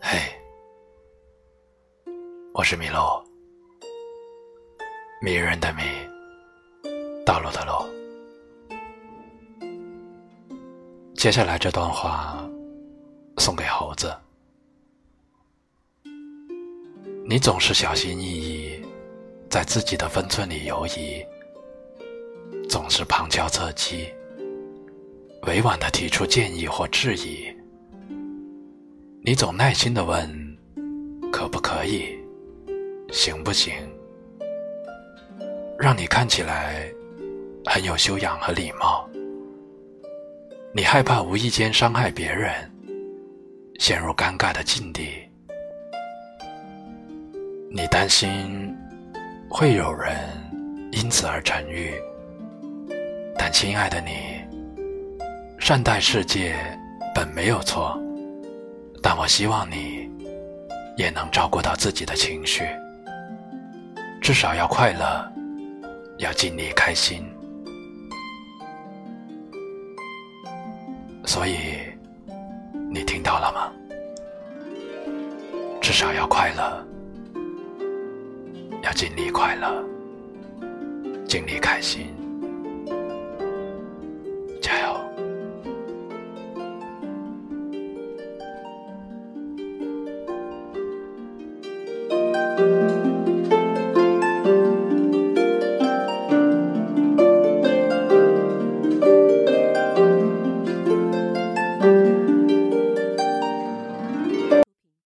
嘿，我是米洛，迷人的迷，道路的路。接下来这段话送给猴子。你总是小心翼翼，在自己的分寸里游移，是旁敲侧击，委婉的提出建议或质疑。你总耐心的问：可不可以？行不行？让你看起来很有修养和礼貌。你害怕无意间伤害别人，陷入尴尬的境地。你担心会有人因此而沉郁，但亲爱的你，善待世界本没有错。但我希望你也能照顾到自己的情绪，至少要快乐，要尽力开心。所以，你听到了吗？至少要快乐，要尽力快乐，尽力开心。